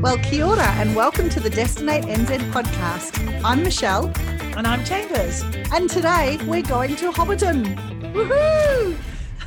Well, kia ora, and welcome to the Destinate NZ podcast. I'm Michelle, And I'm Chambers. and today we're going to Hobbiton. Woohoo!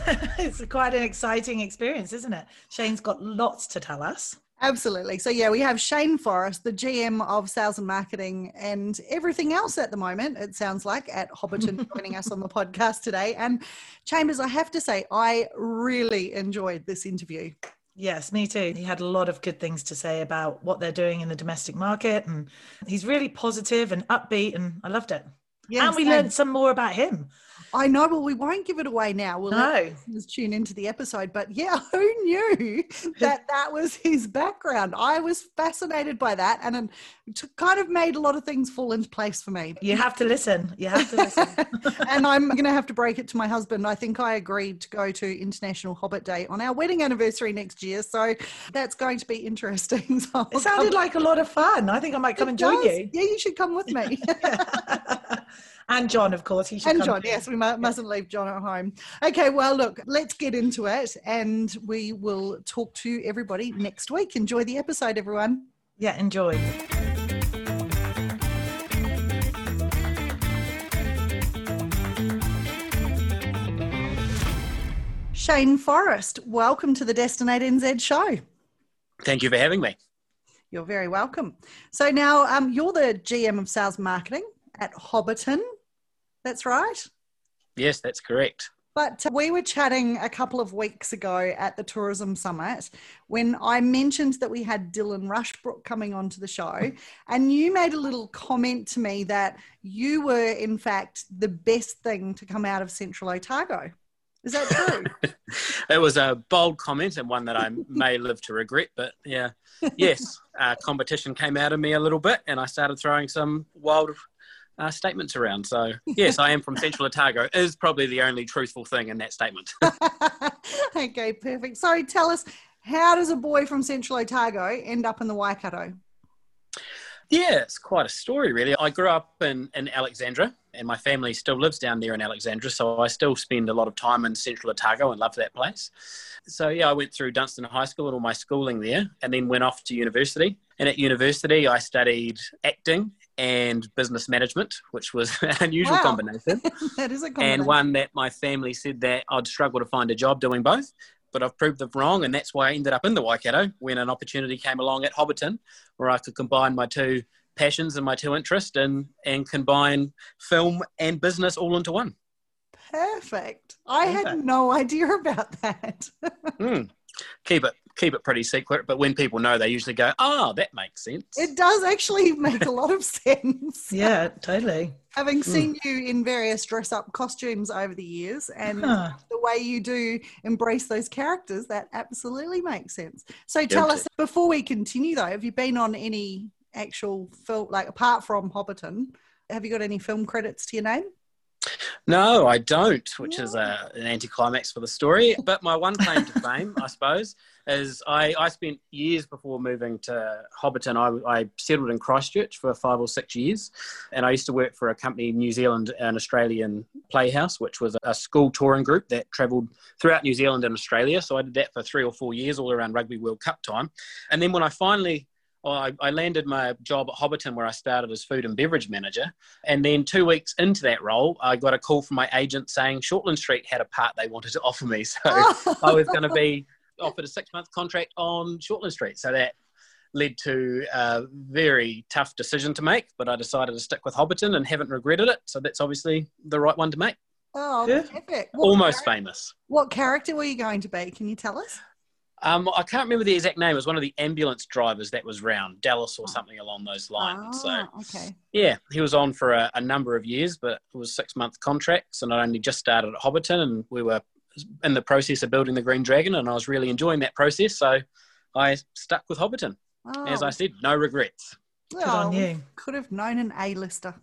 it's quite an exciting experience, isn't it? Shane's got lots to tell us. Absolutely. So, yeah, we have Shane Forrest, the GM of sales and marketing and everything else at the moment, it sounds like, at Hobbiton, joining us on the podcast today. And Chambers, I have to say, I really enjoyed this interview. Yes, me too. He had a lot of good things to say about what they're doing in the domestic market. And he's really positive and upbeat, and I loved it. Yeah, and we learned some more about him. I know, but we won't give it away now. We'll No. tune into the episode. But yeah, who knew that that was his background? I was fascinated by that, and it kind of made a lot of things fall into place for me. You have to listen. You have to listen. and I'm going to have to break it to my husband. I think I agreed to go to International Hobbit Day on our wedding anniversary next year, so that's going to be interesting. So it sounded like a lot of fun. I think I might come It and join you. Yeah, you should come with me. And John, of course. He should and come John, too. yes, we mu- mustn't leave John at home. Okay, well, look, let's get into it and we will talk to everybody next week. Enjoy the episode, everyone. Yeah, enjoy. Shane Forrest, welcome to the Destinate NZ show. Thank you for having me. You're very welcome. So now um, you're the GM of sales marketing at Hobbiton. That's right. Yes, that's correct. But uh, we were chatting a couple of weeks ago at the Tourism Summit when I mentioned that we had Dylan Rushbrook coming onto the show, and you made a little comment to me that you were, in fact, the best thing to come out of Central Otago. Is that true? It was a bold comment and one that I may live to regret, but yeah, yes, uh, competition came out of me a little bit and I started throwing some wild uh, statements around. So, yes, I am from Central Otago, is probably the only truthful thing in that statement. okay, perfect. So tell us, how does a boy from Central Otago end up in the Waikato? Yeah, it's quite a story, really. I grew up in, in Alexandra, and my family still lives down there in Alexandra, so I still spend a lot of time in Central Otago and love that place. So, yeah, I went through Dunstan High School and all my schooling there, and then went off to university. And at university, I studied acting and business management, which was an unusual Wow. combination, that is a combination. and one that my family said that I'd struggle to find a job doing both. But I've proved them wrong, and that's why I ended up in the Waikato when an opportunity came along at Hobbiton, where I could combine my two passions and my two interests, and and combine film and business all into one. Perfect. I had no idea about that. Hmm. Keep it keep it pretty secret, but when people know, they usually go, "Oh, that makes sense." it does actually make a lot of sense. Yeah, totally. Having hmm. seen you in various dress up costumes over the years and Huh. the way you do embrace those characters, that absolutely makes sense. So tell Guilty. us, before we continue though, have you been on any actual film, like apart from Hobbiton, have you got any film credits to your name? No, I don't, which is a, an anticlimax for the story. But my one claim to fame, I suppose, is I, I spent years before moving to Hobbiton. I, I settled in Christchurch for five or six years, and I used to work for a company in New Zealand, an Australian playhouse, which was a school touring group that travelled throughout New Zealand and Australia. So I did that for three or four years, all around Rugby World Cup time. And then when I finally well, I, I landed my job at Hobbiton where I started as food and beverage manager. And then two weeks into that role, I got a call from my agent saying Shortland Street had a part they wanted to offer me. So I was going to be offered a six month contract on Shortland Street. So that led to a very tough decision to make, but I decided to stick with Hobbiton and haven't regretted it. So that's obviously the right one to make. Oh, Yeah. perfect. What Almost charac- famous. What character were you going to be? Can you tell us? Um, I can't remember the exact name. It was one of the ambulance drivers that was round, Dallas or something along those lines. So Ah, okay. Yeah, he was on for a, a number of years, but it was six month contracts, and I only just started at Hobbiton, and we were in the process of building the Green Dragon, and I was really enjoying that process, so I stuck with Hobbiton. Oh, As I said, no regrets. Good on well, you. Could have known an A-lister.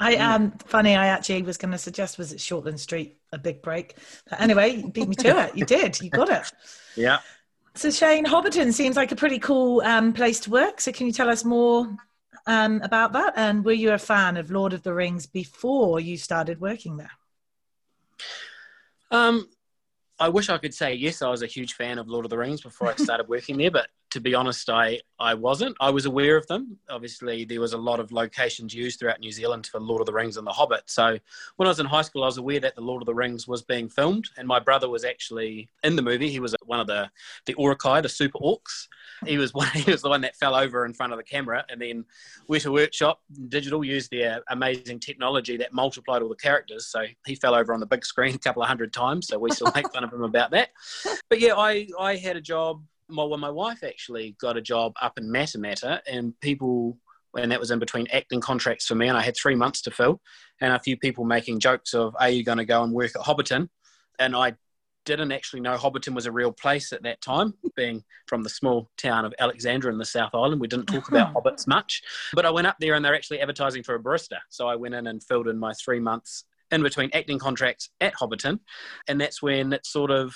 I um funny. I actually was going to suggest was it Shortland Street a big break. But anyway, you beat me to it. You did. You got it. Yeah. So Shane Hobbiton seems like a pretty cool um, place to work. So can you tell us more um, about that? And were you a fan of Lord of the Rings before you started working there? Um, I wish I could say yes. I was a huge fan of Lord of the Rings before I started working there, but to be honest, I, I wasn't. I was aware of them. Obviously, there was a lot of locations used throughout New Zealand for Lord of the Rings and The Hobbit. So when I was in high school, I was aware that the Lord of the Rings was being filmed, and my brother was actually in the movie. He was one of the the Uruk-hai, the super orcs. He was one. He was the one that fell over in front of the camera, and then Weta Workshop Digital used their amazing technology that multiplied all the characters. So he fell over on the big screen a couple of hundred times. So we still make fun of him about that. But yeah, I I had a job my, well, my wife actually got a job up in Matamata, and people, and that was in between acting contracts for me, and I had three months to fill, and a few people making jokes of, "Are you going to go and work at Hobbiton?" And I didn't actually know Hobbiton was a real place at that time, being from the small town of Alexandra in the South Island. We didn't talk about hobbits much, but I went up there and they're actually advertising for a barista. So I went in and filled in my three months in between acting contracts at Hobbiton, and that's when it sort of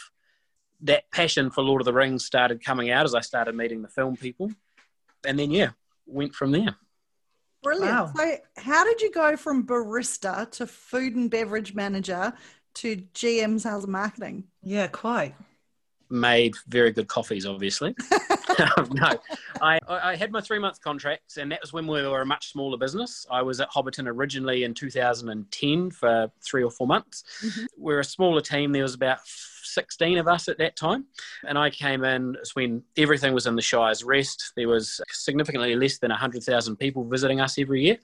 that passion for Lord of the Rings started coming out as I started meeting the film people. And then, yeah, went from there. Brilliant. Wow. So, how did you go from barista to food and beverage manager to GM sales and marketing? Yeah, quite. Made very good coffees, obviously. no, I, I had my three month contracts, and that was when we were a much smaller business. I was at Hobbiton originally in 2010 for three or four months. Mm-hmm. We're a smaller team. There was about 16 of us at that time. And I came in when everything was in the Shire's rest. There was significantly less than 100,000 people visiting us every year.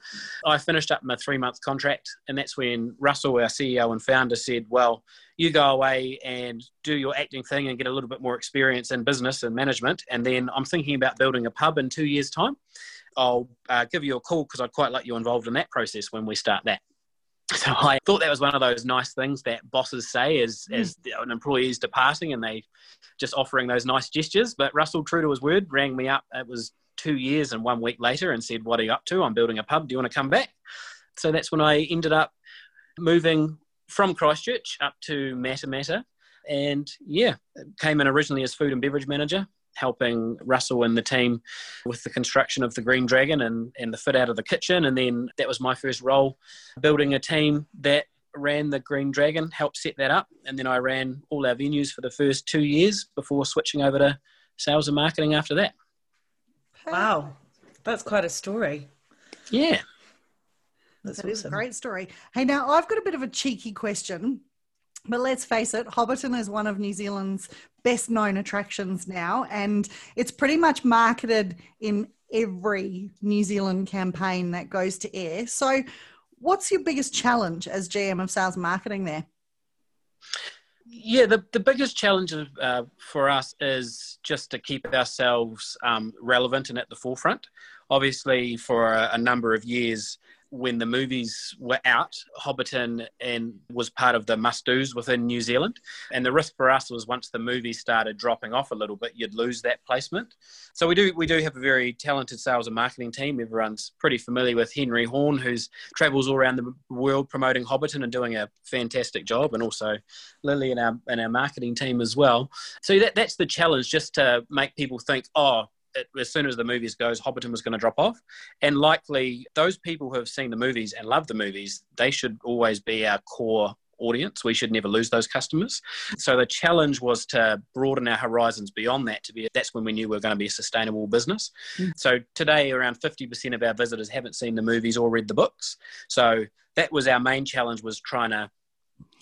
I finished up my three month contract, and that's when Russell, our CEO and founder, said, Well, you go away and do your acting thing and get a little bit more experience in business and management. And then I'm thinking about building a pub in two years' time. I'll uh, give you a call because I'd quite like you involved in that process when we start that. So I thought that was one of those nice things that bosses say as, mm. as an employee is departing and they just offering those nice gestures. But Russell, true to his word, rang me up. It was two years and one week later and said, What are you up to? I'm building a pub. Do you want to come back? So that's when I ended up moving from Christchurch up to Matamata. And yeah, came in originally as food and beverage manager helping Russell and the team with the construction of the Green Dragon and, and the fit out of the kitchen. And then that was my first role, building a team that ran the Green Dragon, helped set that up. And then I ran all our venues for the first two years before switching over to sales and marketing after that. Wow, that's quite a story. Yeah. That's that awesome. a great story. Hey, now I've got a bit of a cheeky question. But let's face it, Hobbiton is one of New Zealand's best known attractions now, and it's pretty much marketed in every New Zealand campaign that goes to air. So, what's your biggest challenge as GM of sales marketing there? Yeah, the, the biggest challenge uh, for us is just to keep ourselves um, relevant and at the forefront. Obviously, for a, a number of years, when the movies were out, Hobbiton and was part of the must dos within New Zealand. And the risk for us was once the movies started dropping off a little bit, you'd lose that placement. So we do we do have a very talented sales and marketing team. Everyone's pretty familiar with Henry Horn, who's travels all around the world promoting Hobbiton and doing a fantastic job, and also Lily and our and our marketing team as well. So that that's the challenge, just to make people think, oh, it, as soon as the movies goes, Hobbiton was going to drop off. And likely, those people who have seen the movies and love the movies, they should always be our core audience. We should never lose those customers. So the challenge was to broaden our horizons beyond that to be that's when we knew we were going to be a sustainable business. Mm. So today around 50% of our visitors haven't seen the movies or read the books. So that was our main challenge was trying to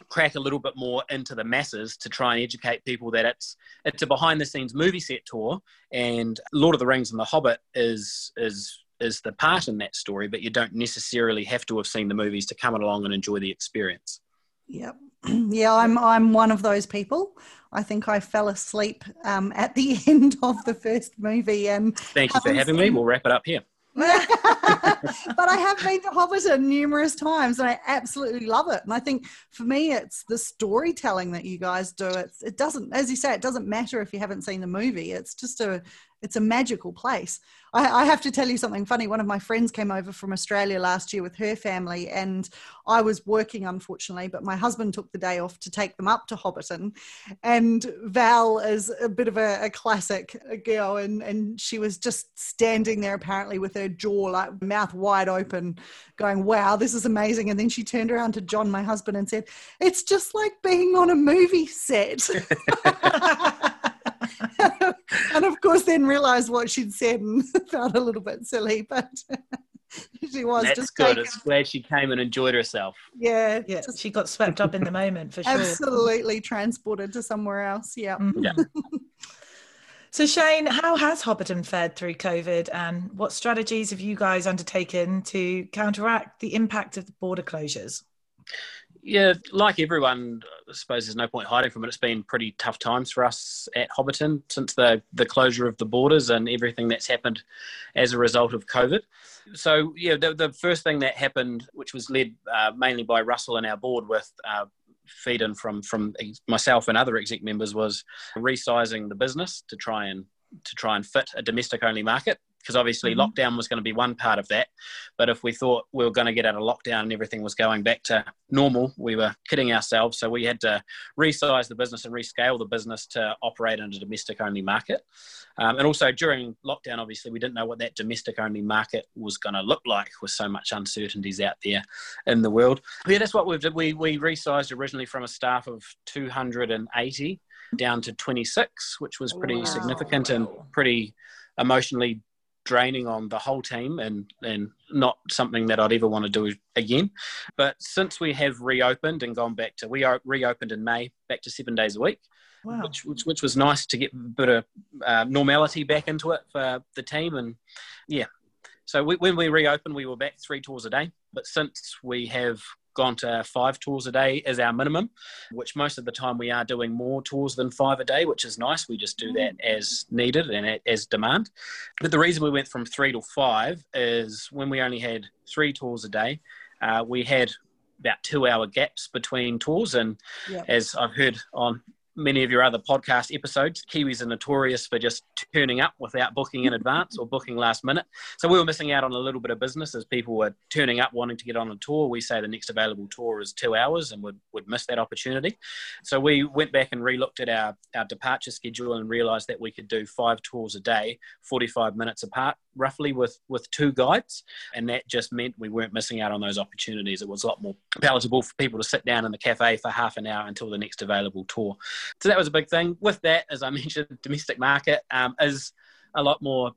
crack a little bit more into the masses to try and educate people that it's it's a behind the scenes movie set tour and Lord of the Rings and The Hobbit is is is the part in that story, but you don't necessarily have to have seen the movies to come along and enjoy the experience. Yep. Yeah, I'm I'm one of those people. I think I fell asleep um, at the end of the first movie. And thank you for having seen... me. We'll wrap it up here. but I have been to Hobbiton numerous times and I absolutely love it. And I think for me, it's the storytelling that you guys do. It's, it doesn't, as you say, it doesn't matter if you haven't seen the movie. It's just a, it's a magical place. I, I, have to tell you something funny. One of my friends came over from Australia last year with her family, and I was working, unfortunately, but my husband took the day off to take them up to Hobbiton. And Val is a bit of a, a classic girl, and, and she was just standing there apparently with her jaw like mouth wide open, going, Wow, this is amazing. And then she turned around to John, my husband, and said, It's just like being on a movie set. and of course, then realised what she'd said and felt a little bit silly, but she was That's just good. taken- It's glad she came and enjoyed herself. yeah, Yeah, just she got swept up in the moment for sure. absolutely transported to somewhere else. Yeah. Mhm. Yeah. So Shane, how has Hobbiton fared through COVID, and what strategies have you guys undertaken to counteract the impact of the border closures? Yeah, like everyone, I suppose there's no point hiding from it. It's been pretty tough times for us at Hobbiton since the, the closure of the borders and everything that's happened as a result of COVID. So, yeah, the, the first thing that happened, which was led uh, mainly by Russell and our board with uh, feed in from, from myself and other exec members, was resizing the business to try and to try and fit a domestic only market because obviously Mhm. lockdown was going to be one part of that. But if we thought we were going to get out of lockdown and everything was going back to normal, we were kidding ourselves. So we had to resize the business and rescale the business to operate in a domestic only market. Um, and also during lockdown, obviously, we didn't know what that domestic only market was going to look like with so much uncertainties out there in the world. But yeah, that's what we did. We, we resized originally from a staff of 280 down to 26, which was pretty Wow. significant and pretty emotionally draining on the whole team and and not something that I'd ever want to do again. But since we have reopened and gone back to we are reopened in May back to seven days a week, Wow. which, which which was nice to get a bit of uh, normality back into it for the team and yeah. So we, when we reopened, we were back three tours a day. But since we have gone to five tours a day as our minimum, which most of the time we are doing more tours than five a day, which is nice. We just do that as needed and as demand. But the reason we went from three to five is when we only had three tours a day, uh, we had about two hour gaps between tours. And Yep. as I've heard on many of your other podcast episodes, Kiwis are notorious for just turning up without booking in advance or booking last minute. So we were missing out on a little bit of business as people were turning up wanting to get on a tour. We say the next available tour is two hours and would, would miss that opportunity. So we went back and relooked at our, our departure schedule and realised that we could do five tours a day, 45 minutes apart, roughly with, with two guides. And that just meant we weren't missing out on those opportunities. It was a lot more palatable for people to sit down in the cafe for half an hour until the next available tour. So that was a big thing. With that, as I mentioned, domestic market um, is a lot more.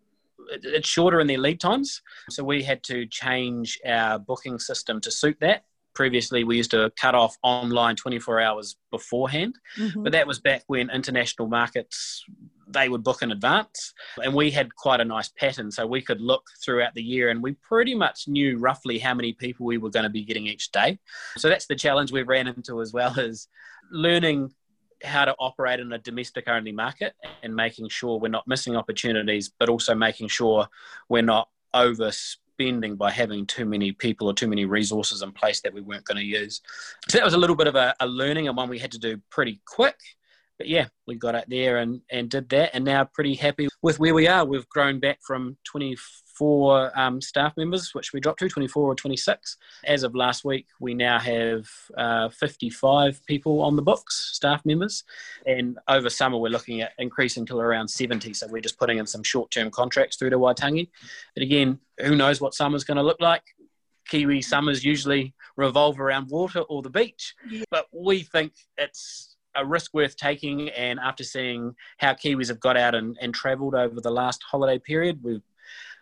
It's shorter in their lead times, so we had to change our booking system to suit that. Previously, we used to cut off online 24 hours beforehand, Mhm. but that was back when international markets they would book in advance and we had quite a nice pattern so we could look throughout the year and we pretty much knew roughly how many people we were going to be getting each day so that's the challenge we ran into as well as learning how to operate in a domestic only market and making sure we're not missing opportunities but also making sure we're not overspending by having too many people or too many resources in place that we weren't going to use so that was a little bit of a, a learning and one we had to do pretty quick but yeah, we got out there and, and did that, and now pretty happy with where we are. We've grown back from 24 um, staff members, which we dropped to 24 or 26. As of last week, we now have uh, 55 people on the books, staff members, and over summer we're looking at increasing to around 70. So we're just putting in some short-term contracts through to Waitangi. But again, who knows what summer's going to look like? Kiwi summers usually revolve around water or the beach, but we think it's a risk worth taking. And after seeing how Kiwis have got out and, and travelled over the last holiday period, we've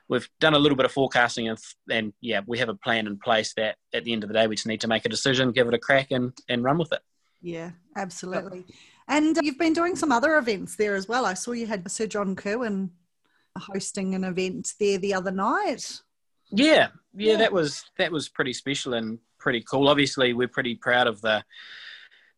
we've done a little bit of forecasting and, and yeah, we have a plan in place that at the end of the day we just need to make a decision, give it a crack, and and run with it. Yeah, absolutely. And you've been doing some other events there as well. I saw you had Sir John Kirwan hosting an event there the other night. Yeah, yeah, Yeah. that was that was pretty special and pretty cool. Obviously, we're pretty proud of the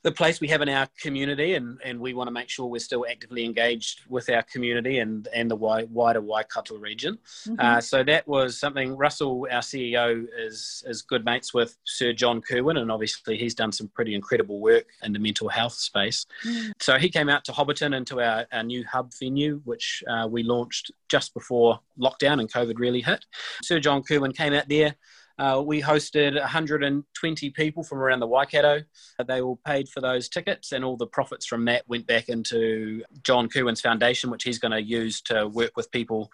the place we have in our community, and, and we want to make sure we're still actively engaged with our community and, and the wider Waikato region. Mm-hmm. Uh, so that was something Russell, our CEO, is, is good mates with Sir John Kirwan, and obviously he's done some pretty incredible work in the mental health space. Mm. So he came out to Hobbiton into our, our new hub venue, which uh, we launched just before lockdown and COVID really hit. Sir John Kirwan came out there uh, we hosted 120 people from around the Waikato. They all paid for those tickets, and all the profits from that went back into John Kirwan's foundation, which he's going to use to work with people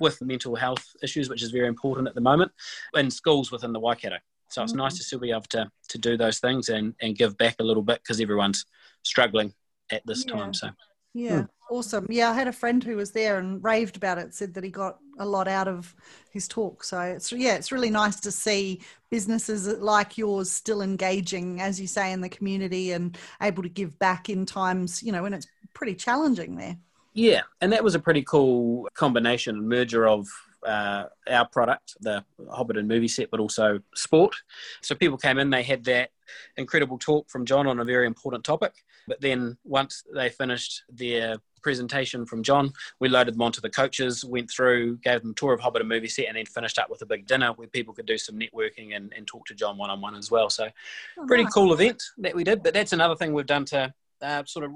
with mental health issues, which is very important at the moment, in schools within the Waikato. So it's mm-hmm. nice to still be able to, to do those things and, and give back a little bit because everyone's struggling at this yeah. time. So yeah, hmm. awesome. Yeah, I had a friend who was there and raved about it. Said that he got a lot out of his talk. So it's yeah, it's really nice to see businesses like yours still engaging, as you say, in the community and able to give back in times you know when it's pretty challenging there. Yeah, and that was a pretty cool combination and merger of uh, our product, the Hobbiton movie set, but also sport. So people came in, they had that incredible talk from John on a very important topic. But then once they finished their presentation from John, we loaded them onto the coaches, went through, gave them a tour of Hobbiton movie set, and then finished up with a big dinner where people could do some networking and, and talk to John one on one as well. So, oh, pretty nice. cool event that we did. But that's another thing we've done to uh, sort of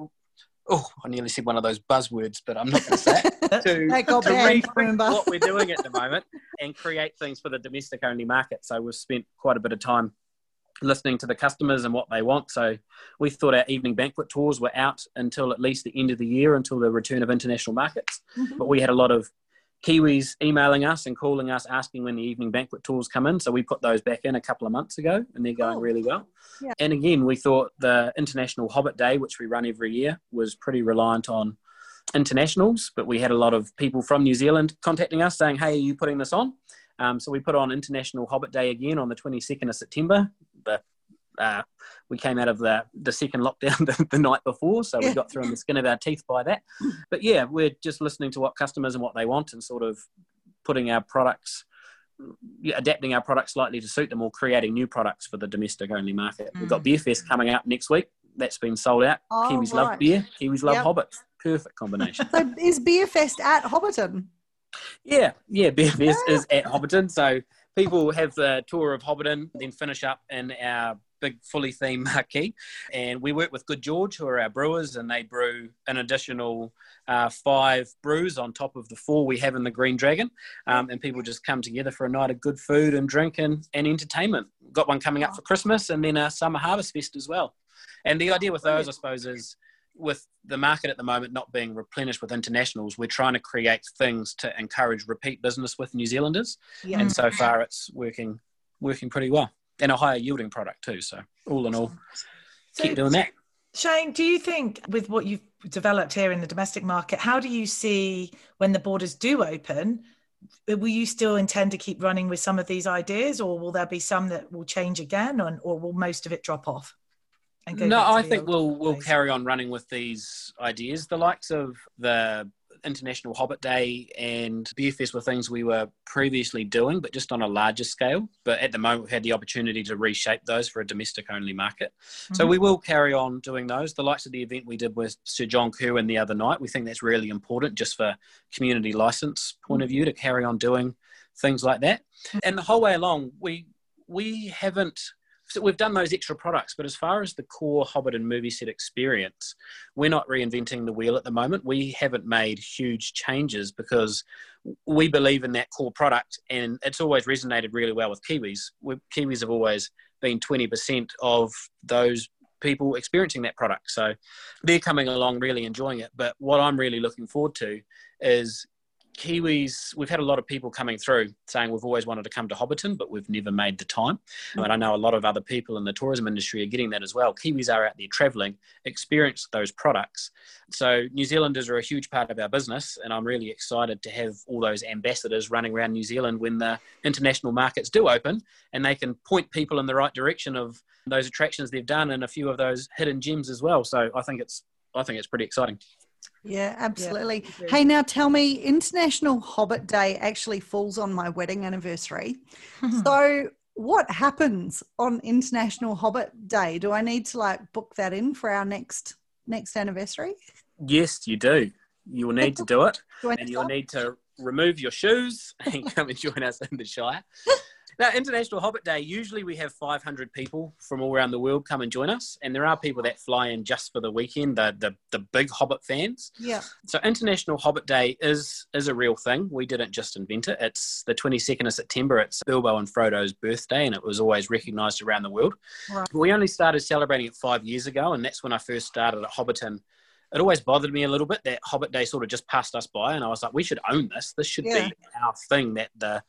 oh, I nearly said one of those buzzwords, but I'm not going to say it. to, to rethink what we're doing at the moment and create things for the domestic only market. So we've spent quite a bit of time listening to the customers and what they want. So we thought our evening banquet tours were out until at least the end of the year, until the return of international markets. Mm-hmm. But we had a lot of Kiwis emailing us and calling us asking when the evening banquet tours come in. So we put those back in a couple of months ago and they're going oh. really well. Yeah. And again, we thought the International Hobbit Day, which we run every year, was pretty reliant on internationals, but we had a lot of people from New Zealand contacting us saying, Hey, are you putting this on? Um, so we put on International Hobbit Day again on the 22nd of September. The uh, we came out of the, the second lockdown the, the night before, so we got through on the skin of our teeth by that. But yeah, we're just listening to what customers and what they want and sort of putting our products, adapting our products slightly to suit them or creating new products for the domestic only market. Mm. We've got mm. Beer Fest coming up next week. That's been sold out. Oh, Kiwis right. love beer, Kiwis love yep. hobbits. Perfect combination. so is Beer Fest at Hobbiton? Yeah, yeah, Beer Fest is at Hobbiton. So people have the tour of Hobbiton, then finish up in our big fully themed marquee. And we work with Good George, who are our brewers, and they brew an additional uh, five brews on top of the four we have in the Green Dragon. Um, and people just come together for a night of good food and drink and, and entertainment. Got one coming up for Christmas and then a Summer Harvest Fest as well. And the idea with those, I suppose, is with the market at the moment not being replenished with internationals, we're trying to create things to encourage repeat business with New Zealanders. Yeah. And so mm-hmm. far, it's working working pretty well and a higher yielding product too. So all in all, so, keep doing that. Shane, do you think with what you've developed here in the domestic market, how do you see when the borders do open? Will you still intend to keep running with some of these ideas, or will there be some that will change again, or, or will most of it drop off? No, I think we'll we'll carry on running with these ideas. The likes of the International Hobbit Day and Beerfest were things we were previously doing, but just on a larger scale. But at the moment, we've had the opportunity to reshape those for a domestic only market. Mm-hmm. So we will carry on doing those. The likes of the event we did with Sir John Kirwan the other night, we think that's really important just for community license point of view to carry on doing things like that. Mm-hmm. And the whole way along, we we haven't so we've done those extra products, but as far as the core Hobbiton movie set experience, we're not reinventing the wheel at the moment. We haven't made huge changes because we believe in that core product, and it's always resonated really well with Kiwis. We, Kiwis have always been 20% of those people experiencing that product. So they're coming along really enjoying it. But what I'm really looking forward to is Kiwis, we've had a lot of people coming through saying we've always wanted to come to Hobbiton, but we've never made the time. Mm-hmm. And I know a lot of other people in the tourism industry are getting that as well. Kiwis are out there traveling, experience those products. So New Zealanders are a huge part of our business, and I'm really excited to have all those ambassadors running around New Zealand when the international markets do open, and they can point people in the right direction of those attractions they've done and a few of those hidden gems as well. So I think it's I think it's pretty exciting. Yeah, absolutely. Yeah, hey, now tell me, International Hobbit Day actually falls on my wedding anniversary. so what happens on International Hobbit Day? Do I need to like book that in for our next next anniversary? Yes, you do. You will need to do it, Do and you'll need to remove your shoes and come and join us in the Shire. Now, International Hobbit Day, usually we have 500 people from all around the world come and join us, and there are people that fly in just for the weekend, the, the, the big Hobbit fans. Yeah. So International Hobbit Day is is a real thing. We didn't just invent it. It's the 22nd of September. It's Bilbo and Frodo's birthday, and it was always recognised around the world. Right. We only started celebrating it five years ago, and that's when I first started at Hobbiton. It always bothered me a little bit that Hobbit Day sort of just passed us by, and I was like, we should own this. This should Yeah. be our thing. That the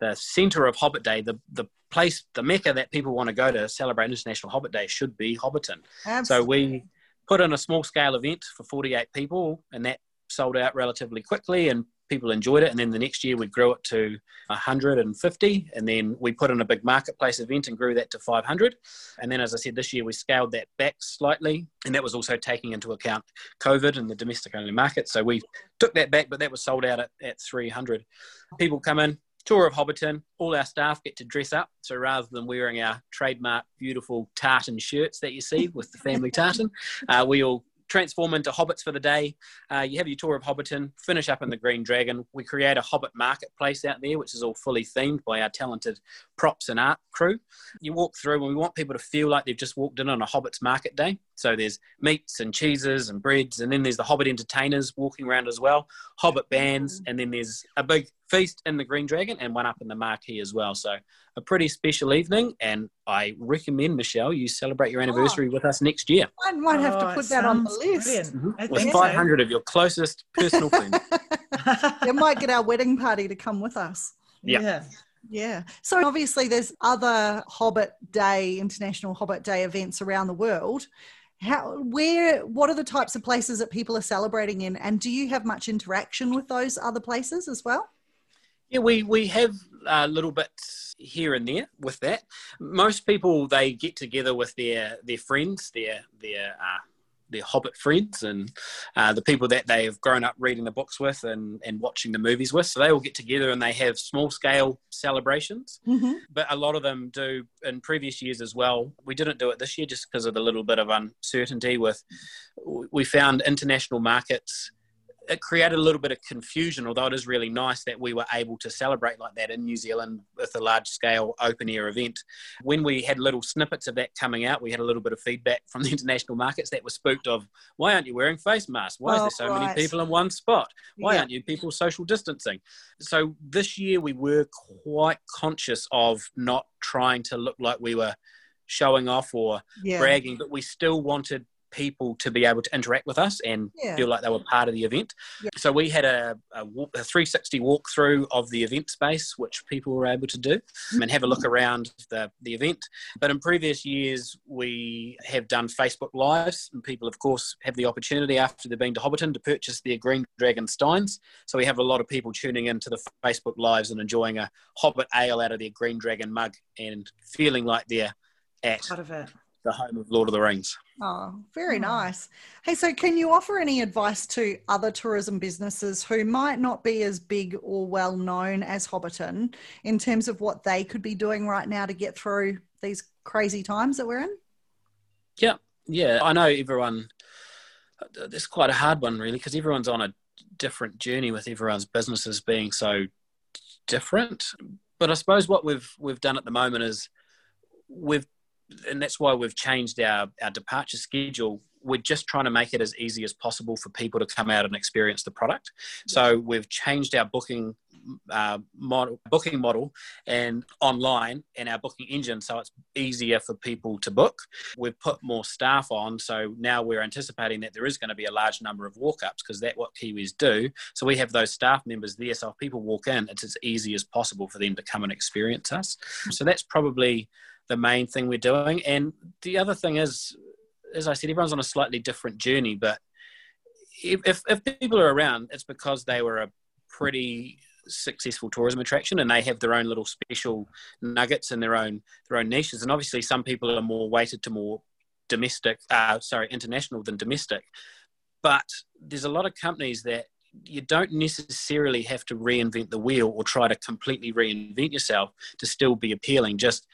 the centre of Hobbit Day, the the place, the mecca that people want to go to celebrate International Hobbit Day should be Hobbiton. So we put in a small scale event for 48 people, and that sold out relatively quickly, and people enjoyed it. And then the next year we grew it to 150, and then we put in a big marketplace event and grew that to 500. And then, as I said, this year we scaled that back slightly, and that was also taking into account COVID and the domestic only market. So we took that back, but that was sold out at, at 300. People come in, tour of Hobbiton. All our staff get to dress up. So rather than wearing our trademark beautiful tartan shirts that you see with the family tartan, uh, we all transform into hobbits for the day. Uh, you have your tour of Hobbiton, finish up in the Green Dragon. We create a Hobbit marketplace out there, which is all fully themed by our talented props and art crew. You walk through, and we want people to feel like they've just walked in on a Hobbit's market day. So there's meats and cheeses and breads, and then there's the Hobbit entertainers walking around as well, Hobbit bands, and then there's a big feast in the Green Dragon and one up in the Marquee as well. So a pretty special evening, and I recommend Michelle you celebrate your anniversary with us next year I might have to Oh, it put that on the list. brilliant. Mhm. With think so. 500 of your closest personal friends. You might get our wedding party to come with us. Yeah. yeah. Yeah. So obviously there's other Hobbit Day, International Hobbit Day events around the world. How where what are the types of places that people are celebrating in and do you have much interaction with those other places as well? Yeah, we, we have a little bit here and there with that. Most people they get together with their their friends, their their uh, their Hobbit friends, and uh, the people that they have grown up reading the books with and, and watching the movies with. So they all get together and they have small scale celebrations. Mm-hmm. But a lot of them do in previous years as well. We didn't do it this year just because of the little bit of uncertainty with. We found international markets it created a little bit of confusion, although it is really nice that we were able to celebrate like that in New Zealand with a large scale open air event. When we had little snippets of that coming out, we had a little bit of feedback from the international markets that were spooked of why aren't you wearing face masks? Why Oh, is there so many people in one spot? Why Yeah. aren't you people social distancing? So this year we were quite conscious of not trying to look like we were showing off or Yeah. bragging, but we still wanted people to be able to interact with us and Yeah. feel like they were part of the event. Yeah. So we had a, a, walk, a 360 walkthrough of the event space, which people were able to do mm-hmm. and have a look around the, the event. But in previous years, we have done Facebook Lives, and people, of course, have the opportunity after they've been to Hobbiton to purchase their Green Dragon Steins. So we have a lot of people tuning into the Facebook Lives and enjoying a Hobbit ale out of their Green Dragon mug and feeling like they're at Part of it. The home of Lord of the Rings. Oh, very Oh. nice. Hey, so can you offer any advice to other tourism businesses who might not be as big or well known as Hobbiton in terms of what they could be doing right now to get through these crazy times that we're in? Yeah, yeah. I know everyone. It's quite a hard one, really, because everyone's on a different journey with everyone's businesses being so different. But I suppose what we've we've done at the moment is we've, and that's why we've changed our our departure schedule. We're just trying to make it as easy as possible for people to come out and experience the product. So we've changed our booking uh, model, booking model, and online, and our booking engine, so it's easier for people to book. We've put more staff on, so now we're anticipating that there is going to be a large number of walk-ups because that's what Kiwis do. So we have those staff members there, so if people walk in, it's as easy as possible for them to come and experience us. So that's probably the main thing we're doing. And the other thing is, as I said, everyone's on a slightly different journey, but if, if, people are around, it's because they were a pretty successful tourism attraction and they have their own little special nuggets and their own their own niches and obviously some people are more weighted to more domestic uh, sorry international than domestic but there's a lot of companies that you don't necessarily have to reinvent the wheel or try to completely reinvent yourself to still be appealing. Just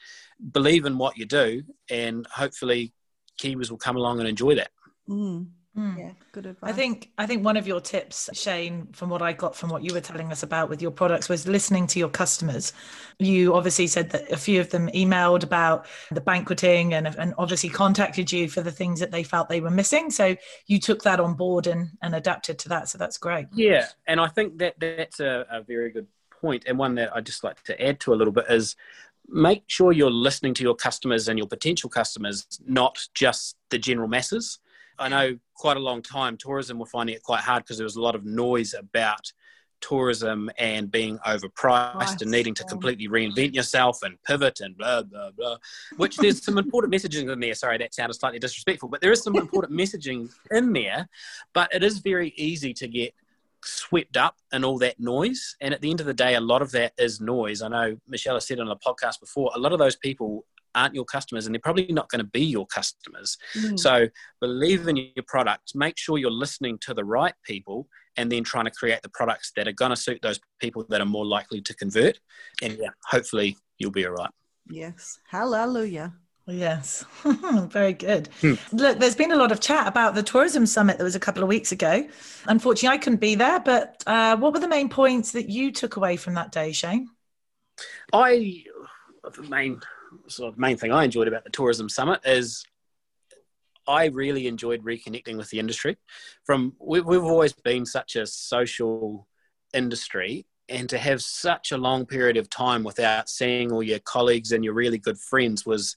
believe in what you do, and hopefully, Kiwis will come along and enjoy that. Mm. Mm. Yeah, good advice. I think I think one of your tips, Shane, from what I got from what you were telling us about with your products, was listening to your customers. You obviously said that a few of them emailed about the banqueting and, and obviously contacted you for the things that they felt they were missing. So you took that on board and, and adapted to that. So that's great. Yeah, and I think that that's a, a very good point, and one that I just like to add to a little bit is make sure you're listening to your customers and your potential customers, not just the general masses. I know quite a long time tourism were finding it quite hard because there was a lot of noise about tourism and being overpriced nice. and needing to completely reinvent yourself and pivot and blah blah blah which there's some important messaging in there. Sorry that sounded slightly disrespectful but there is some important messaging in there but it is very easy to get swept up in all that noise. And at the end of the day a lot of that is noise. I know michelle has said on a podcast before a lot of those people aren't your customers and they're probably not going to be your customers. Mm. So believe in your product, make sure you're listening to the right people and then trying to create the products that are going to suit those people that are more likely to convert. And yeah, hopefully you'll be all right. Yes. Hallelujah. Yes, very good. Hmm. Look, there's been a lot of chat about the tourism summit that was a couple of weeks ago. Unfortunately, I couldn't be there, but uh, what were the main points that you took away from that day, Shane? I, the main sort of main thing I enjoyed about the tourism summit is I really enjoyed reconnecting with the industry. From we've, we've always been such a social industry, and to have such a long period of time without seeing all your colleagues and your really good friends was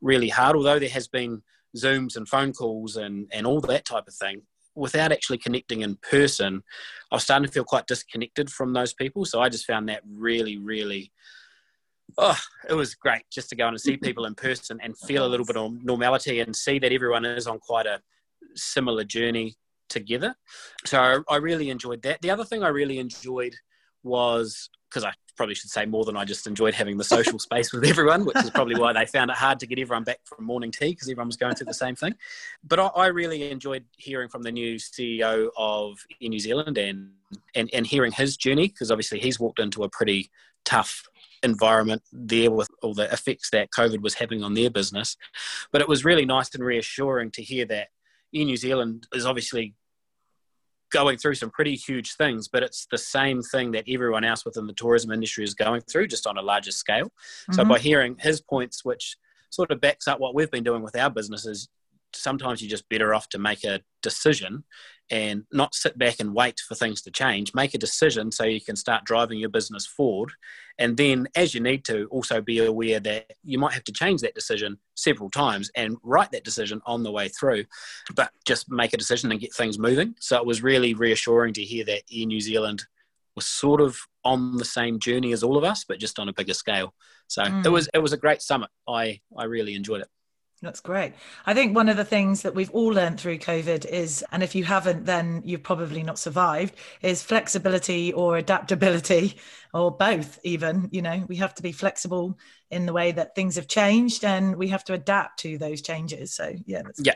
really hard. Although there has been Zooms and phone calls and and all that type of thing, without actually connecting in person, I was starting to feel quite disconnected from those people. So I just found that really, really oh, it was great just to go and see people in person and feel a little bit of normality and see that everyone is on quite a similar journey together. So I really enjoyed that. The other thing I really enjoyed was because I probably should say more than I just enjoyed having the social space with everyone, which is probably why they found it hard to get everyone back from morning tea because everyone was going through the same thing. But I, I, really enjoyed hearing from the new CEO of New Zealand and, and, and hearing his journey because obviously he's walked into a pretty tough environment there with all the effects that COVID was having on their business. But it was really nice and reassuring to hear that Air New Zealand is obviously going through some pretty huge things, but it's the same thing that everyone else within the tourism industry is going through, just on a larger scale. Mm-hmm. So by hearing his points, which sort of backs up what we've been doing with our businesses, sometimes you're just better off to make a decision and not sit back and wait for things to change. Make a decision so you can start driving your business forward. And then, as you need to, also be aware that you might have to change that decision several times and write that decision on the way through, but just make a decision and get things moving. So it was really reassuring to hear that Air New Zealand was sort of on the same journey as all of us, but just on a bigger scale. So mm. it was it was a great summit. I I really enjoyed it. That's great. I think one of the things that we've all learned through COVID is, and if you haven't, then you've probably not survived, is flexibility or adaptability or both, even. You know, we have to be flexible in the way that things have changed and we have to adapt to those changes. So, yeah. yeah.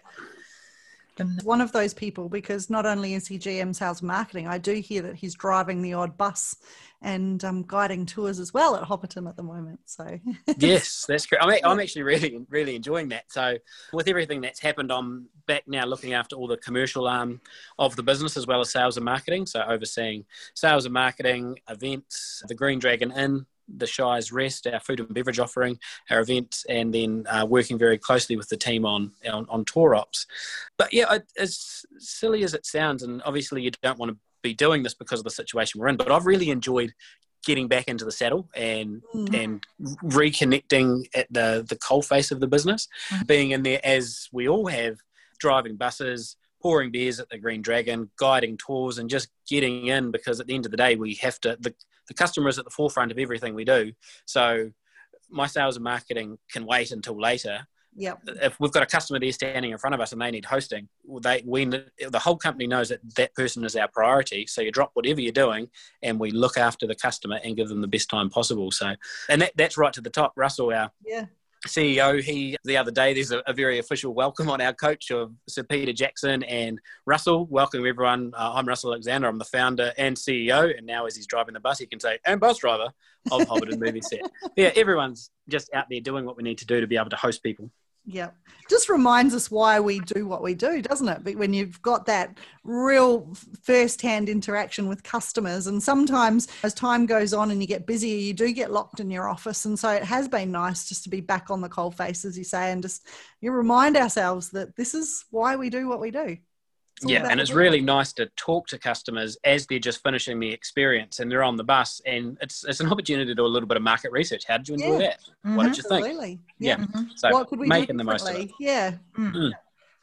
One of those people, because not only is he GM sales and marketing, I do hear that he's driving the odd bus and um, guiding tours as well at Hobbiton at the moment. So yes, that's great. I'm, I'm actually really really enjoying that. So with everything that's happened, I'm back now looking after all the commercial arm of the business as well as sales and marketing. So overseeing sales and marketing, events, the Green Dragon Inn, the Shire's Rest, our food and beverage offering, our events, and then uh, working very closely with the team on, on, on tour ops. But yeah, as silly as it sounds, and obviously you don't want to be doing this because of the situation we're in. But I've really enjoyed getting back into the saddle and mm-hmm. and reconnecting at the the coal face of the business, mm-hmm. being in there as we all have, driving buses, pouring beers at the Green Dragon, guiding tours, and just getting in because at the end of the day we have to the the customer is at the forefront of everything we do. So my sales and marketing can wait until later yeah. If we've got a customer there standing in front of us and they need hosting, they we the whole company knows that that person is our priority. So you drop whatever you're doing, and we look after the customer and give them the best time possible. So, and that, that's right to the top. Russell, our yeah. CEO, he the other day there's a, a, very official welcome on our coach of Sir Peter Jackson and Russell. Welcome everyone. Uh, I'm Russell Alexander. I'm the founder and CEO, and now as he's driving the bus, he can say and bus driver of Hobbiton Movie Set. Yeah, everyone's just out there doing what we need to do to be able to host people. Yeah. Just reminds us why we do what we do, doesn't it? But when you've got that real first hand interaction with customers, and sometimes as time goes on and you get busier, you do get locked in your office. And so it has been nice just to be back on the coal face, as you say, and just you remind ourselves that this is why we do what we do yeah and it's really nice to talk to customers as they're just finishing the experience and they're on the bus and it's it's an opportunity to do a little bit of market research how did you enjoy yeah. that mm-hmm. what did you think Absolutely. yeah, yeah. Mm-hmm. so what could we making do the most of it yeah mm. Mm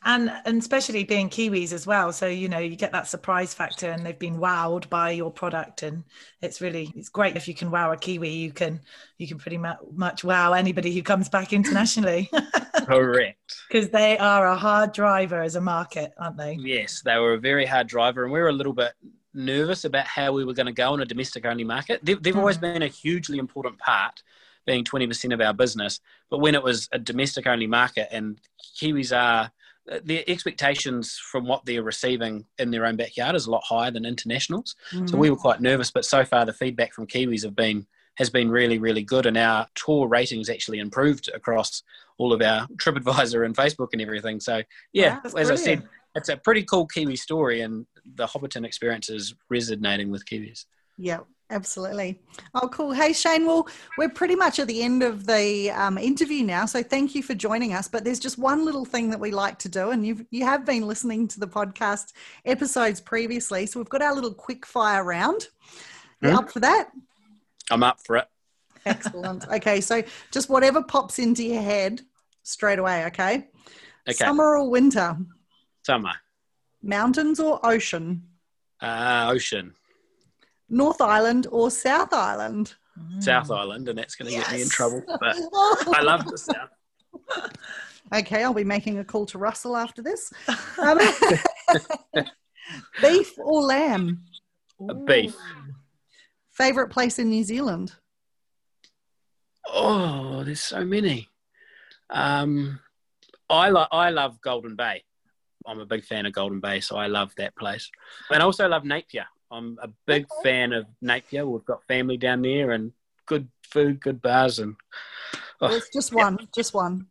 and and especially being kiwis as well. So you know you get that surprise factor and they've been wowed by your product. And it's really it's great if you can wow a kiwi you can you can pretty much wow anybody who comes back internationally. Correct. Because they are a hard driver as a market aren't they? Yes they were a very hard driver. And we were a little bit nervous about how we were going to go in a domestic only market. They've, they've mm. always been a hugely important part being 20% of our business. But when it was a domestic only market and kiwis are the expectations from what they're receiving in their own backyard is a lot higher than internationals. Mm-hmm. So we were quite nervous, but so far the feedback from Kiwis have been has been really, really good, and our tour ratings actually improved across all of our TripAdvisor and Facebook and everything. So yeah, wow, as brilliant. I said, it's a pretty cool Kiwi story, and the Hobbiton experience is resonating with Kiwis. Yeah, Absolutely. Oh, cool. Hey, Shane. Well, we're pretty much at the end of the um, interview now, so thank you for joining us. But there's just one little thing that we like to do, and you've you have been listening to the podcast episodes previously, so we've got our little quick fire round. You mm-hmm. up for that? I'm up for it. Excellent. okay, so just whatever pops into your head straight away. Okay. Okay. Summer or winter? Summer. Mountains or ocean? Uh, ocean. North Island or South Island? South Island, and that's going to yes. get me in trouble. But I love the South. Okay, I'll be making a call to Russell after this. Um, beef or lamb? A beef. Favorite place in New Zealand? Oh, there's so many. Um, I, lo- I love Golden Bay. I'm a big fan of Golden Bay, so I love that place. And I also love Napier. I'm a big okay. fan of Napier. We've got family down there and good food, good bars, and oh, it's just one, yeah. just one.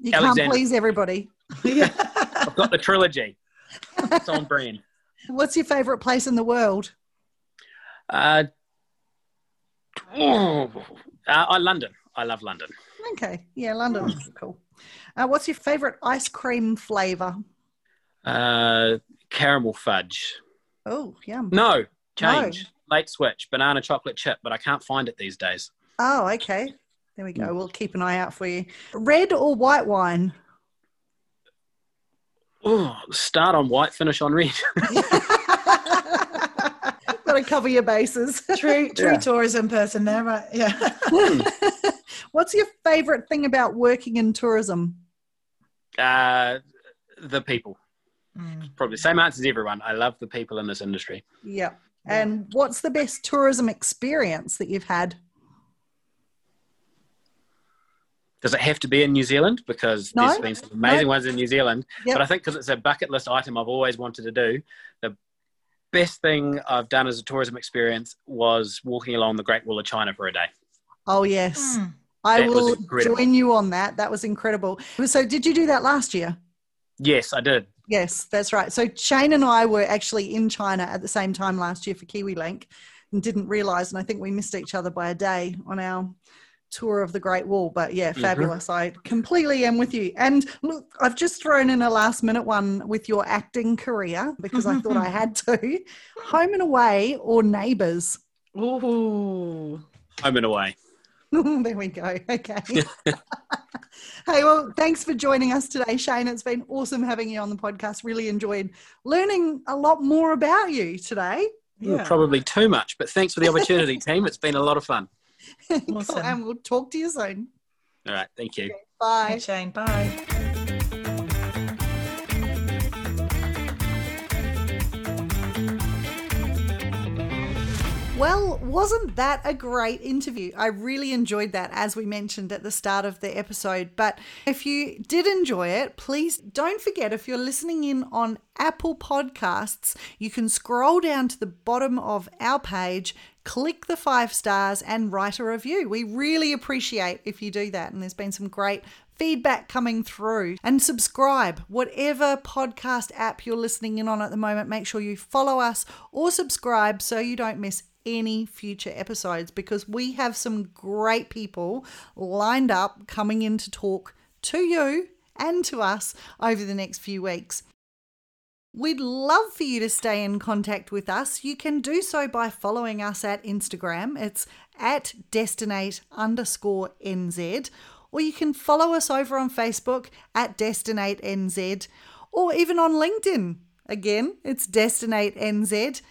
You Alexander. can't please everybody. I've got the trilogy. It's on brand. What's your favourite place in the world? Uh, oh, uh, London. I love London. Okay, yeah, London. cool. Uh, what's your favourite ice cream flavour? Uh, caramel fudge. Oh, yum. No, change. No. Late switch. Banana chocolate chip, but I can't find it these days. Oh, okay. There we go. Mm. We'll keep an eye out for you. Red or white wine? Oh, start on white, finish on red. Got to cover your bases. True, true yeah. tourism person there, right? Yeah. Hmm. What's your favourite thing about working in tourism? Uh, the people. Mm. Probably same answer as everyone. I love the people in this industry. Yeah. And what's the best tourism experience that you've had? Does it have to be in New Zealand? Because no, there's been some amazing no. ones in New Zealand. Yep. But I think because it's a bucket list item I've always wanted to do, the best thing I've done as a tourism experience was walking along the Great Wall of China for a day. Oh, yes. Mm. I that will join you on that. That was incredible. So, did you do that last year? Yes, I did. Yes, that's right. So Shane and I were actually in China at the same time last year for Kiwi Link and didn't realize. And I think we missed each other by a day on our tour of the Great Wall. But yeah, mm-hmm. fabulous. Mm-hmm. I completely am with you. And look, I've just thrown in a last minute one with your acting career because I thought I had to. Home and Away or Neighbours? Ooh. Home and Away. there we go. Okay. hey, well, thanks for joining us today, Shane. It's been awesome having you on the podcast. Really enjoyed learning a lot more about you today. Yeah. Probably too much, but thanks for the opportunity, team. It's been a lot of fun. Awesome. and we'll talk to you soon. All right. Thank you. Okay, bye. Thanks, Shane. Bye. Well, wasn't that a great interview? I really enjoyed that, as we mentioned at the start of the episode. But if you did enjoy it, please don't forget if you're listening in on Apple Podcasts, you can scroll down to the bottom of our page, click the five stars, and write a review. We really appreciate if you do that. And there's been some great feedback coming through and subscribe whatever podcast app you're listening in on at the moment make sure you follow us or subscribe so you don't miss any future episodes because we have some great people lined up coming in to talk to you and to us over the next few weeks. We'd love for you to stay in contact with us. You can do so by following us at Instagram. It's at destinate underscore NZ. Or you can follow us over on Facebook at Destinate NZ or even on LinkedIn. Again, it's Destinate NZ.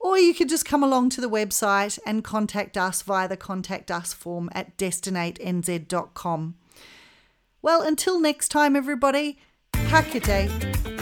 Or you could just come along to the website and contact us via the contact us form at destinatenz.com. Well, until next time, everybody, ka kite.